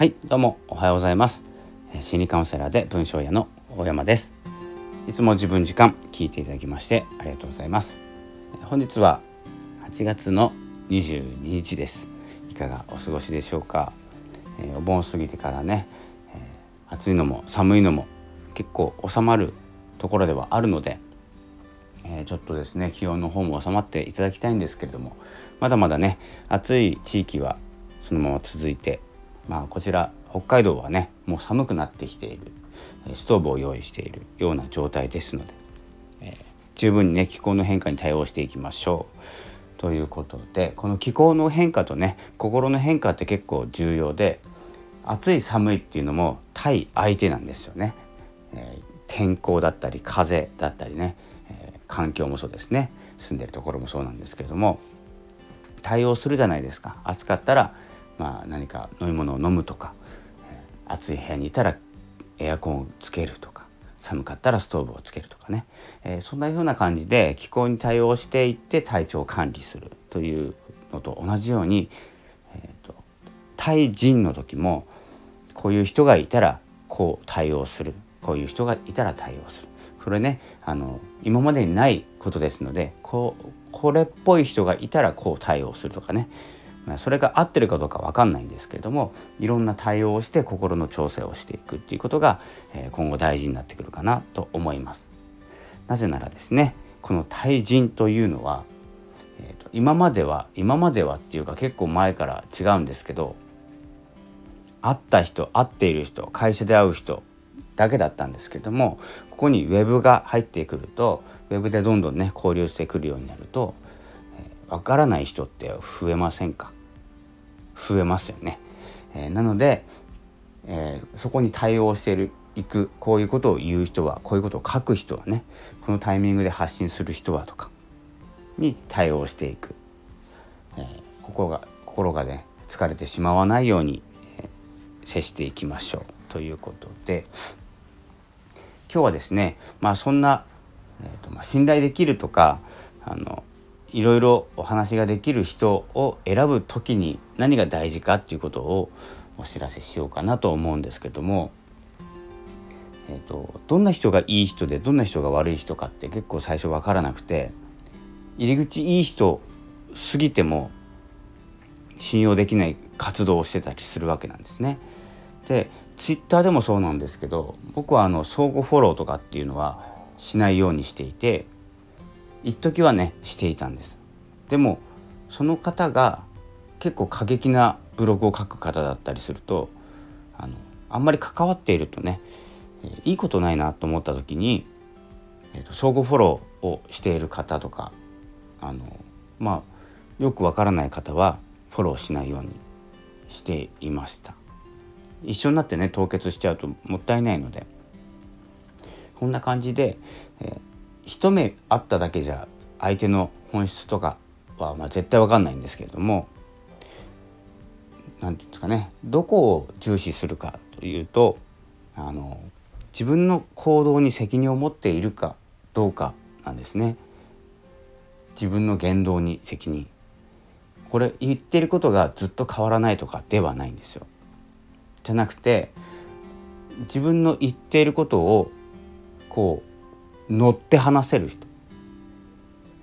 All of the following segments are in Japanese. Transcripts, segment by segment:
はいどうもおはようございます。心理カウンセラーで文章屋の大山です。いつも自分時間聞いていただきましてありがとうございます。本日は8月の22日です。いかがお過ごしでしょうか、えー、お盆過ぎてからね、えー、暑いのも寒いのも結構収まるところではあるので、えー、ちょっとですね気温の方も収まっていただきたいんですけれどもまだまだね暑い地域はそのまま続いてまあこちら北海道はねもう寒くなってきている。ストーブを用意しているような状態ですので、えー、十分にね気候の変化に対応していきましょう。ということでこの気候の変化とね心の変化って結構重要で暑い寒いっていうのも対相手なんですよね、えー、天候だったり風だったりね、えー、環境もそうですね。住んでるところもそうなんですけれども対応するじゃないですか。暑かったらまあ、何か飲み物を飲むとか、暑い部屋にいたらエアコンをつけるとか寒かったらストーブをつけるとかね、えー、そんなような感じで気候に対応していって体調を管理するというのと同じように、えーと、対人の時もこういう人がいたらこう対応する。こういう人がいたら対応する。これねあの今までにないことですのでこうこれっぽい人がいたらこう対応するとかね。それが合ってるかどうか分かんないんですけれどもいろんな対応をして心の調整をしていくっていうことが今後大事になってくるかなと思います。なぜならですねこの対人というのは、えーと、今までは今まではっていうか結構前から違うんですけど会った人会っている人会社で会う人だけだったんですけどもここにウェブが入ってくるとウェブでどんどんね交流してくるようになるとわからない人って増えませんか？増えますよね。えー、なので、えー、そこに対応しているいくこういうことを言う人はこういうことを書く人はねこのタイミングで発信する人はとかに対応していく、えー、心が心がね疲れてしまわないように、えー、接していきましょうということで。今日はですねまあそんな、えーとまあ、信頼できるとかあのいろいろお話ができる人を選ぶ時に何が大事かっていうことをお知らせしようかなと思うんですけども、えーと、どんな人がいい人でどんな人が悪い人かって結構最初分からなくて入り口いい人過ぎても信用できない活動をしてたりするわけなんですね。でツイッターでもそうなんですけど僕はあの相互フォローとかっていうのはしないようにしていて一時はねしていたんです。でもその方が結構過激なブログを書く方だったりするとあのあんまり関わっているとね、いいことないなと思った時に、えーと、相互フォローをしている方とかあのまあよくわからない方はフォローしないようにしていました。一緒になってね凍結しちゃうともったいないのでこんな感じで、えー、一目会っただけじゃ相手の本質とかはまあ絶対わかんないんですけれども何て言うんですかねどこを重視するかというとあの自分の行動に責任を持っているかどうかなんですね。自分の言動に責任これ言ってることがずっと変わらないとかではないんですよ。じゃなくて自分の言っていることをこう乗って話せる人。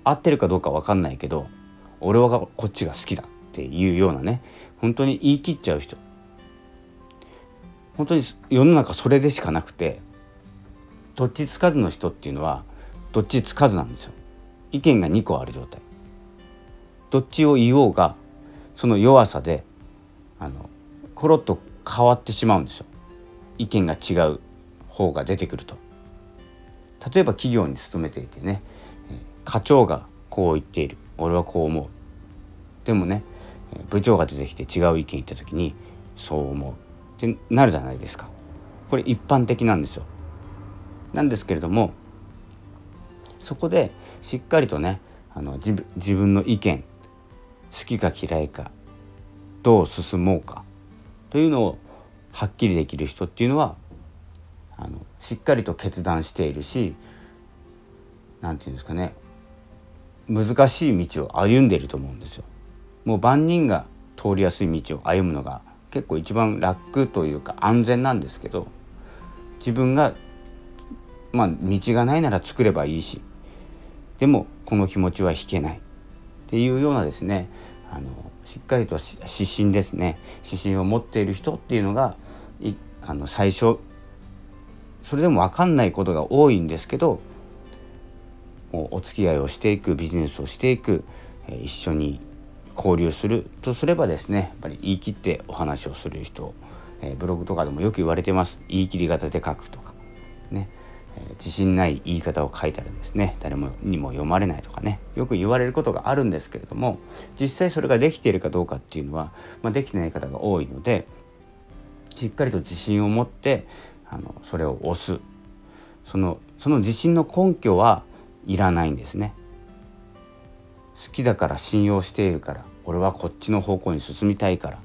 合ってるかどうか分かんないけど俺はこっちが好きだっていうようなね本当に言い切っちゃう人。本当に世の中それでしかなくてどっちつかずの人っていうのはどっちつかずなんですよ。意見が2個ある状態。どっちを言おうがその弱さであのコロッと変わってしまうんですよ。意見が違う方が出てくると。例えば企業に勤めていてね課長がこう言っている。俺はこう思う。でもね部長が出てきて違う意見言った時にそう思う。ってなるじゃないですか。これ一般的なんですよ。なんですけれどもそこでしっかりとねあの自自分の意見好きか嫌いかどう進もうかというのをはっきりできる人っていうのはあのしっかりと決断しているし何て言うんですかね難しい道を歩んでいると思うんですよ。もう万人が通りやすい道を歩むのが結構一番楽というか安全なんですけど自分がまあ道がないなら作ればいいしでもこの気持ちは引けないっていうようなですねあのしっかりと指針ですね指針を持っている人っていうのがいあの最初それでも分かんないことが多いんですけどお付き合いをしていくビジネスをしていく、え一緒に交流するとすればですねやっぱり言い切ってお話をする人、え、ブログとかでもよく言われてます。言い切り型で書くとかね自信ない言い方を書いたらですね誰もにも読まれないとかねよく言われることがあるんですけれども実際それができているかどうかっていうのは、まあ、できてない方が多いのでしっかりと自信を持ってあのそれを押すそのその自信の根拠はいらないんですね。好きだから信用しているから俺はこっちの方向に進みたいから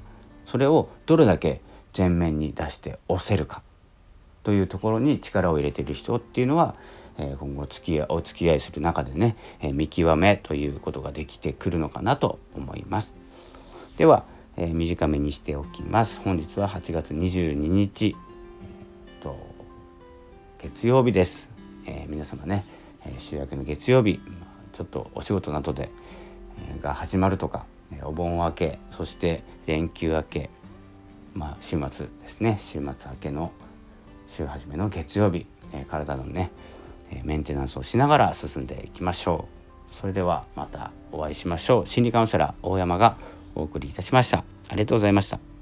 それをどれだけ前面に出して押せるかというところに力を入れている人っていうのは、えー、今後付き合いお付き合いする中でね、えー、見極めということができてくるのかなと思います。では、えー、短めにしておきます。本日は8月22日、と月曜日です。え皆様ね、え週明けの月曜日ちょっとお仕事などで、えが始まるとか、えお盆明けそして連休明けまあ週末ですね。週末明けの週初めの月曜日、え体のね、えメンテナンスをしながら進んでいきましょう。それではまたお会いしましょう。心理カウンセラー大山がお送りいたしました。ありがとうございました。